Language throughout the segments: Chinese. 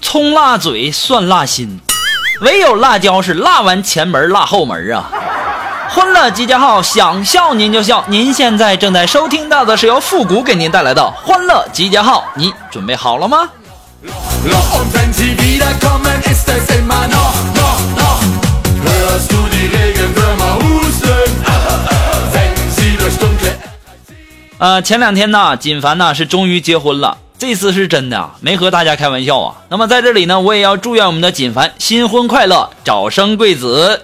葱辣嘴，蒜辣心，唯有辣椒是辣完前门，辣后门啊！欢乐集结号，想笑您就笑。您现在正在收听到的是由复古给您带来的欢乐集结号，你准备好了吗？呃，前两天呢，锦凡呢是终于结婚了。这次是真的啊，没和大家开玩笑啊。那么在这里呢，我也要祝愿我们的锦凡新婚快乐，早生贵子。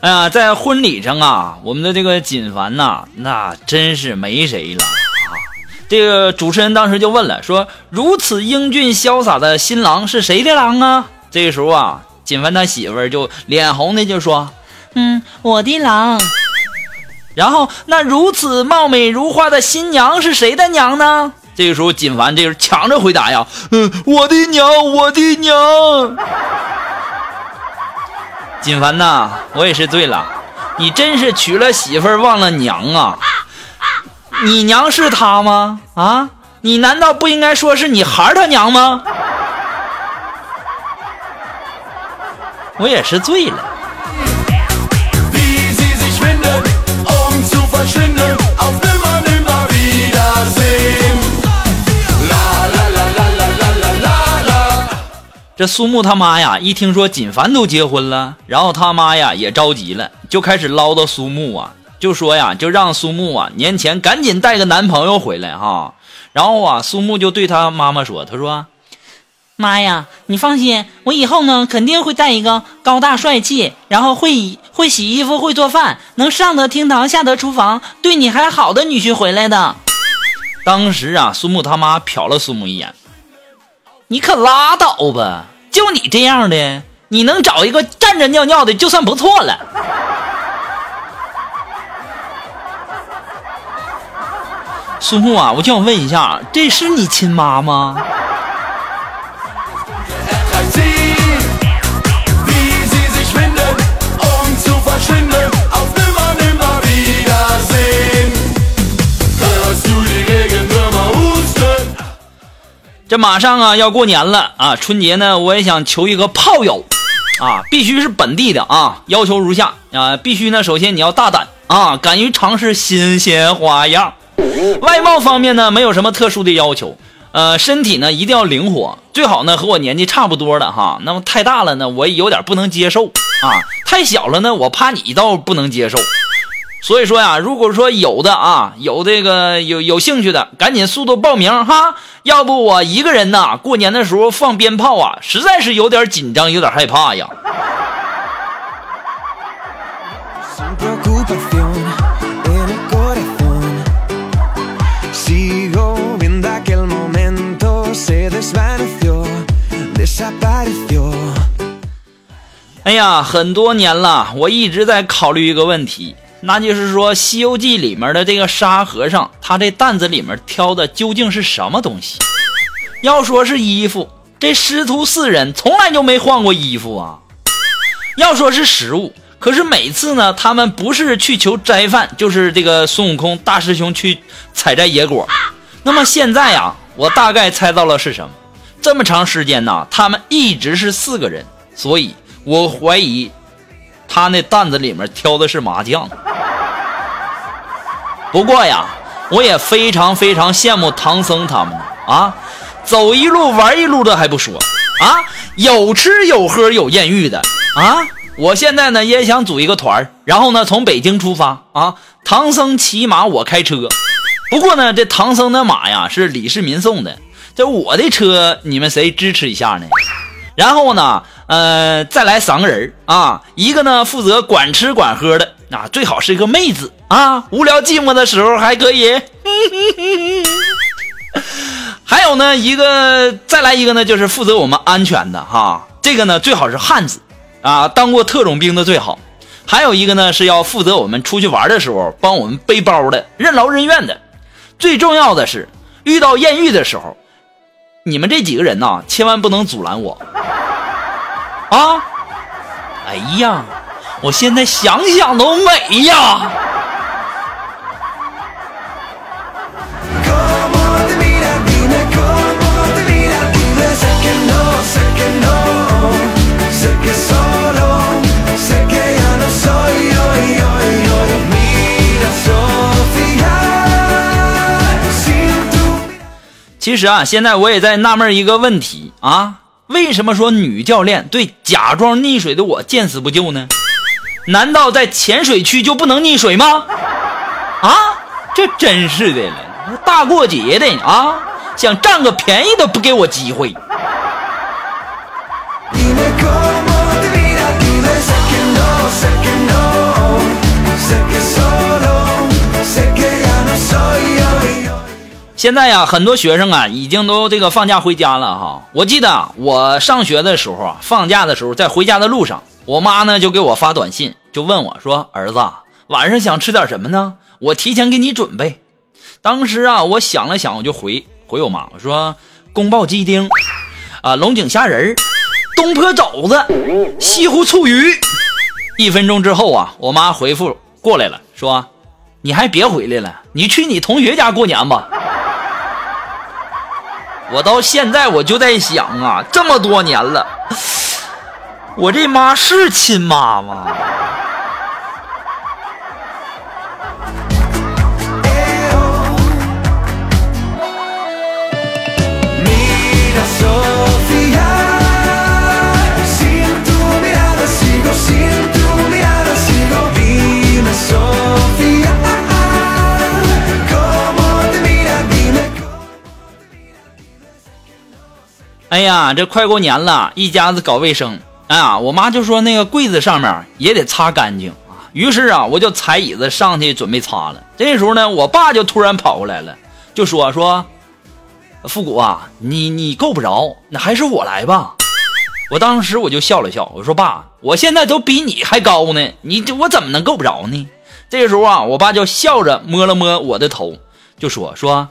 哎呀，在婚礼上啊，我们的这个锦凡呐，那真是没谁了。这个主持人当时就问了，说如此英俊潇洒的新郎是谁的郎啊？这个时候啊。锦凡他媳妇儿就脸红的就说：“嗯，我的郎。”然后那如此貌美如花的新娘是谁的娘呢？这个时候锦凡这是抢着回答呀：“嗯，我的娘，我的娘。”锦凡呐，我也是醉了，你真是娶了媳妇儿忘了娘啊！你娘是他吗？啊，你难道不应该说是你孩儿他娘吗？我也是醉了。这苏木他妈呀，一听说锦凡都结婚了，然后他妈呀也着急了，就开始唠叨苏木啊，就说呀，就让苏木啊年前赶紧带个男朋友回来哈。然后啊，苏木就对他妈妈说：“他说。”妈呀，你放心，我以后呢肯定会带一个高大帅气，然后会会洗衣服、会做饭，能上得厅堂、下得厨房，对你还好的女婿回来的。当时啊，苏木他妈瞟了苏木一眼，你可拉倒吧，就你这样的，你能找一个站着尿尿的就算不错了。苏木啊，我就想问一下，这是你亲妈吗？这马上啊要过年了啊，春节呢我也想求一个炮友，啊，必须是本地的啊，要求如下啊，必须呢首先你要大胆啊，敢于尝试新鲜花样，外貌方面呢没有什么特殊的要求，呃，身体呢一定要灵活，最好呢和我年纪差不多的哈，那么太大了呢我也有点不能接受啊，太小了呢我怕你倒不能接受。所以说呀，如果说有的啊，有这个有有兴趣的，赶紧速度报名哈，要不我一个人呐，过年的时候放鞭炮啊，实在是有点紧张，有点害怕呀。哎呀，很多年了，我一直在考虑一个问题。那就是说，《西游记》里面的这个沙和尚，他这担子里面挑的究竟是什么东西？要说是衣服，这师徒四人从来就没换过衣服啊。要说是食物，可是每次呢，他们不是去求斋饭，就是这个孙悟空大师兄去采摘野果。那么现在呀，我大概猜到了是什么。这么长时间呢，他们一直是四个人，所以我怀疑。他那担子里面挑的是麻将。不过呀，我也非常非常羡慕唐僧他们呢啊，走一路玩一路的还不说啊，有吃有喝有艳遇的啊。我现在呢也想组一个团然后呢从北京出发啊，唐僧骑马我开车。不过呢这唐僧的马呀是李世民送的，这我的车你们谁支持一下呢？然后呢，呃，再来三个人啊，一个呢负责管吃管喝的，啊，最好是一个妹子啊，无聊寂寞的时候还可以。还有呢，一个再来一个呢，就是负责我们安全的哈，这个呢最好是汉子啊，当过特种兵的最好。还有一个呢是要负责我们出去玩的时候帮我们背包的，任劳任怨的。最重要的是，遇到艳遇的时候。你们这几个人呐，千万不能阻拦我啊！哎呀，我现在想想都美呀！其实啊，现在我也在纳闷一个问题啊，为什么说女教练对假装溺水的我见死不救呢？难道在浅水区就不能溺水吗？啊，这真是的了，大过节的啊，想占个便宜都不给我机会。现在呀，很多学生啊，已经都这个放假回家了哈。我记得我上学的时候啊，放假的时候在回家的路上，我妈呢就给我发短信，就问我说：“儿子，晚上想吃点什么呢？我提前给你准备。”当时啊，我想了想，我就回回我妈，我说：“宫爆鸡丁，啊，龙井虾仁东坡肘子，西湖醋鱼。”一分钟之后啊，我妈回复过来了，说：“你还别回来了，你去你同学家过年吧。”我到现在我就在想啊，这么多年了，我这妈是亲妈吗？哎呀，这快过年了，一家子搞卫生啊！我妈就说那个柜子上面也得擦干净啊。于是啊，我就踩椅子上去准备擦了。这时候呢，我爸就突然跑过来了，就说说：“复古啊，你你够不着，那还是我来吧。”我当时我就笑了笑，我说：“爸，我现在都比你还高呢，你这我怎么能够不着呢？”这个时候啊，我爸就笑着摸了摸我的头，就说说。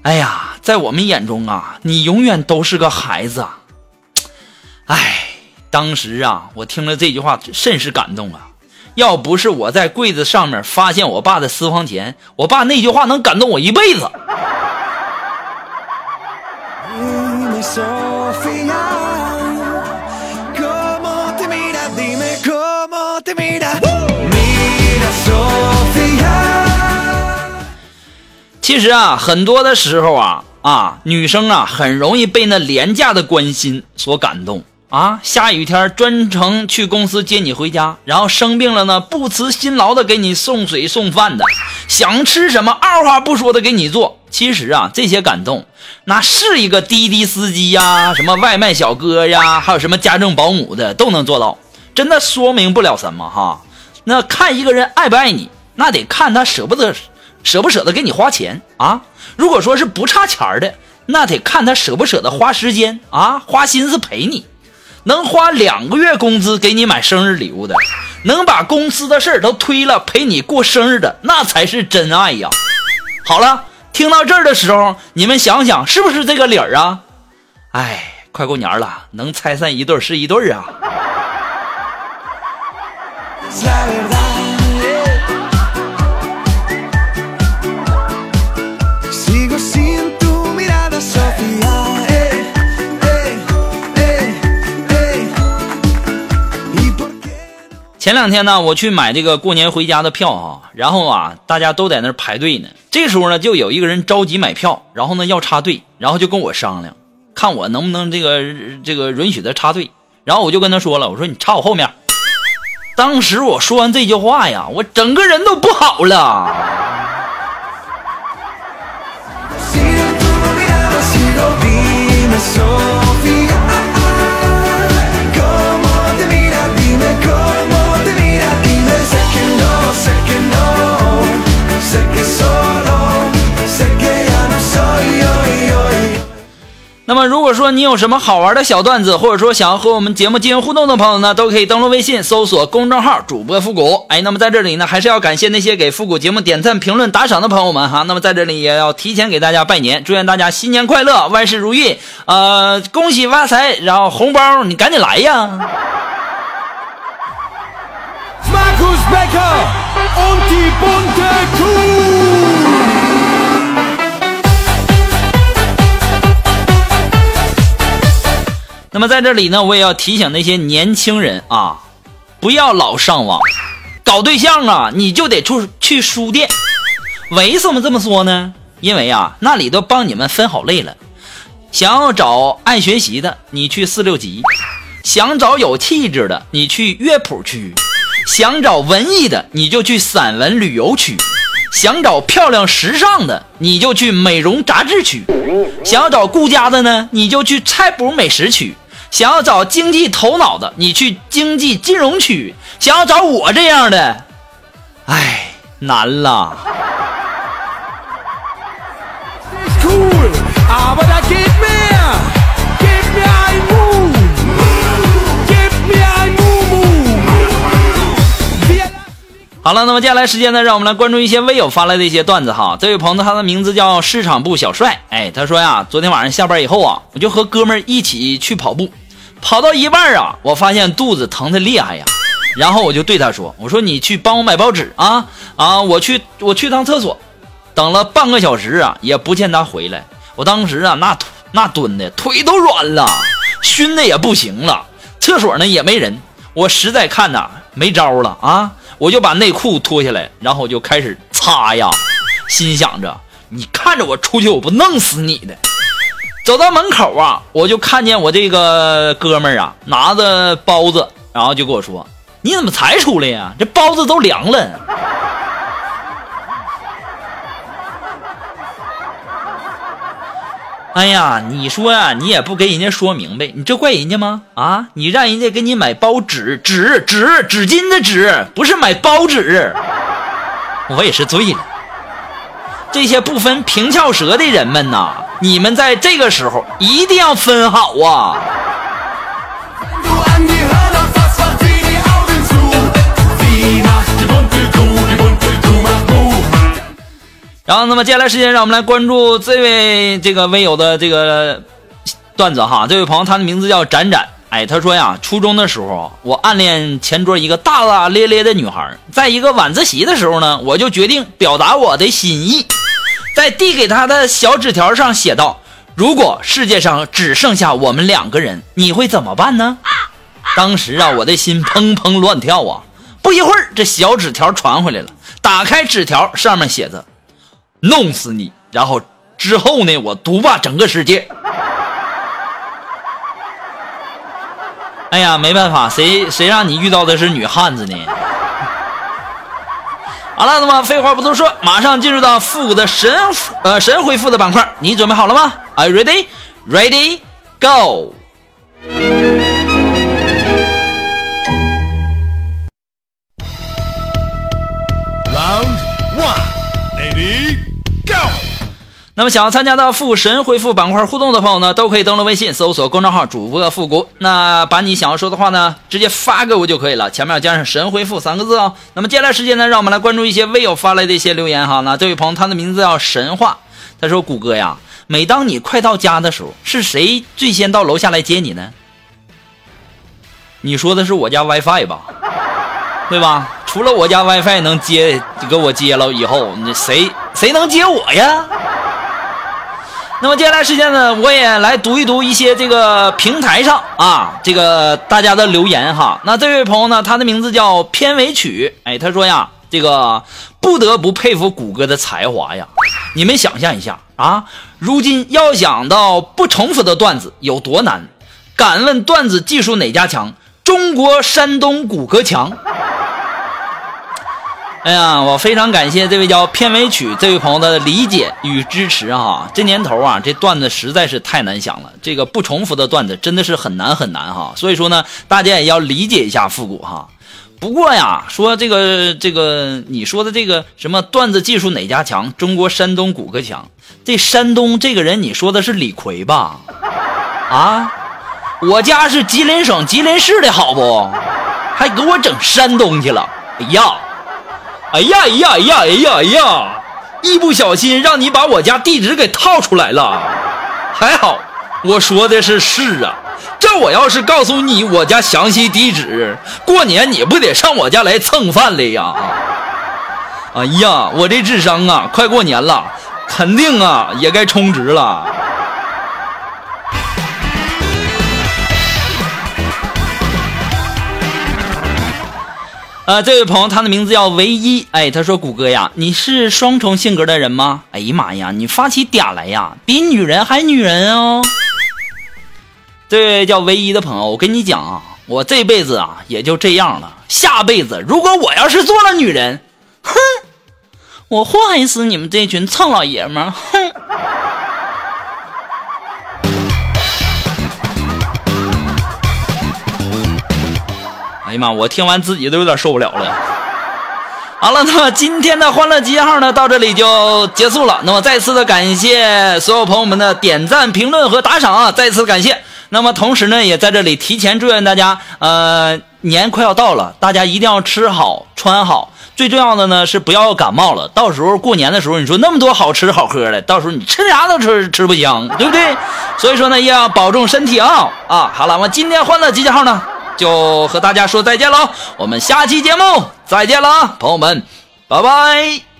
哎呀，在我们眼中啊，你永远都是个孩子。哎，当时啊，我听了这句话，甚是感动啊。要不是我在柜子上面发现我爸的私房钱，我爸那句话能感动我一辈子。其实啊，很多的时候啊啊，女生啊很容易被那廉价的关心所感动啊。下雨天专程去公司接你回家，然后生病了呢不辞辛劳的给你送水送饭的，想吃什么二话不说的给你做。其实啊，这些感动那是一个滴滴司机呀、什么外卖小哥呀，还有什么家政保姆的都能做到，真的说明不了什么哈。那看一个人爱不爱你，那得看他舍不得。舍不舍得给你花钱啊？如果说是不差钱的，那得看他舍不舍得花时间啊，花心思陪你。能花两个月工资给你买生日礼物的，能把公司的事儿都推了陪你过生日的，那才是真爱呀。好了，听到这儿的时候，你们想想是不是这个理儿啊？哎，快过年了，能拆散一对是一对啊。前两天呢，我去买这个过年回家的票啊，然后啊，大家都在那排队呢。这时候呢，就有一个人着急买票，然后呢要插队，然后就跟我商量，看我能不能这个这个允许他插队。然后我就跟他说了，我说你插我后面。当时我说完这句话呀，我整个人都不好了。说你有什么好玩的小段子，或者说想要和我们节目进行互动的朋友呢，都可以登录微信搜索公众号主播复古。哎，那么在这里呢，还是要感谢那些给复古节目点赞、评论、打赏的朋友们哈。那么在这里也要提前给大家拜年，祝愿大家新年快乐，万事如意，呃，恭喜发财，然后红包你赶紧来呀！那么在这里呢，我也要提醒那些年轻人啊，不要老上网，搞对象啊，你就得出去书店。为什么这么说呢？因为啊，那里都帮你们分好类了。想要找爱学习的，你去四六级；想找有气质的，你去乐谱区；想找文艺的，你就去散文旅游区；想找漂亮时尚的，你就去美容杂志区；想要找顾家的呢，你就去菜谱美食区；想要找经济头脑的，你去经济金融区；想要找我这样的，唉，难了。好了，那么接下来时间呢，让我们来关注一些微友发来的一些段子哈。这位朋友他的名字叫市场部小帅，哎，他说呀，昨天晚上下班以后啊，我就和哥们儿一起去跑步，跑到一半啊，我发现肚子疼的厉害呀，然后我就对他说，我说你去帮我买报纸啊啊，我去我去趟厕所，等了半个小时啊，也不见他回来，我当时啊，那那蹲的腿都软了，熏的也不行了，厕所呢也没人，我实在看呐没招了啊，我就把内裤脱下来，然后我就开始擦呀，心想着你看着我出去，我不弄死你的。走到门口啊，我就看见我这个哥们儿啊拿着包子，然后就跟我说：“你怎么才出来呀？这包子都凉了。” 哎呀，你说呀、你也不给人家说明白，你这怪人家吗？啊，你让人家给你买包纸纸纸纸巾的纸，不是买包纸。我也是醉了。这些不分平翘舌的人们呐，你们在这个时候一定要分好啊！然后，那么接下来时间，让我们来关注这位这个微友的这个段子哈。这位朋友，他的名字叫展展。哎，他说呀，初中的时候，我暗恋前桌一个大大咧咧的女孩，在一个晚自习的时候呢，我就决定表达我的心意，在递给他的小纸条上写道：“如果世界上只剩下我们两个人，你会怎么办呢？”当时啊，我的心砰砰乱跳啊！不一会儿，这小纸条传回来了。打开纸条，上面写着。弄死你！然后之后呢，我独霸整个世界。哎呀，没办法，谁谁让你遇到的是女汉子呢？好了，那么废话不多说，马上进入到复古的神呃神回复的板块，你准备好了吗？Are you ready? Ready? Go! 那么想要参加到复神回复板块互动的朋友呢，都可以登录微信搜索公众号主播复古，那把你想要说的话呢，直接发给我就可以了，前面要加上神回复三个字哦。那么接下来时间呢，让我们来关注一些微友发来的一些留言哈。那这位朋友他的名字叫神话，他说：“谷歌呀，每当你快到家的时候，是谁最先到楼下来接你呢？你说的是我家 WiFi 吧？对吧？除了我家 WiFi 能接给我接了以后，你谁谁能接我呀？”那么接下来时间呢，我也来读一读一些这个平台上啊，这个大家的留言哈。那这位朋友呢，他的名字叫片尾曲，哎，他说呀，这个不得不佩服谷歌的才华呀。你们想象一下啊，如今要想到不重复的段子有多难？敢问段子技术哪家强？中国山东谷歌强。哎呀，我非常感谢这位叫片尾曲这位朋友的理解与支持哈。这年头啊，这段子实在是太难想了，这个不重复的段子真的是很难很难哈。所以说呢，大家也要理解一下复古哈。不过呀，说这个这个你说的这个什么段子技术哪家强？中国山东谷歌强。这山东这个人，你说的是李逵吧？啊，我家是吉林省吉林市的好不？还给我整山东去了。哎呀，哎呀哎呀哎呀哎呀哎呀！一不小心让你把我家地址给套出来了。还好我说的是是啊，这我要是告诉你我家详细地址，过年你不得上我家来蹭饭来呀？哎呀，我这智商啊，快过年了，肯定啊也该充值了。呃，这位朋友，他的名字叫唯一。哎，他说：“谷歌呀，你是双重性格的人吗？”哎呀妈呀，你发起嗲来呀，比女人还女人哦。这位叫唯一的朋友，我跟你讲啊，我这辈子啊也就这样了。下辈子如果我要是做了女人，哼，我坏死你们这群臭老爷们！哼。哎呀妈！我听完自己都有点受不了了。好了，那么今天的欢乐集结号呢，到这里就结束了。那么再次的感谢所有朋友们的点赞、评论和打赏啊！再次感谢。那么同时呢，也在这里提前祝愿大家，呃，年快要到了，大家一定要吃好、穿好。最重要的呢是不要感冒了。到时候过年的时候，你说那么多好吃好喝的，到时候你吃啥都吃吃不香，对不对？所以说呢，要保重身体啊！啊，好了，我今天欢乐集结号呢。就和大家说再见喽，我们下期节目再见了，朋友们，拜拜。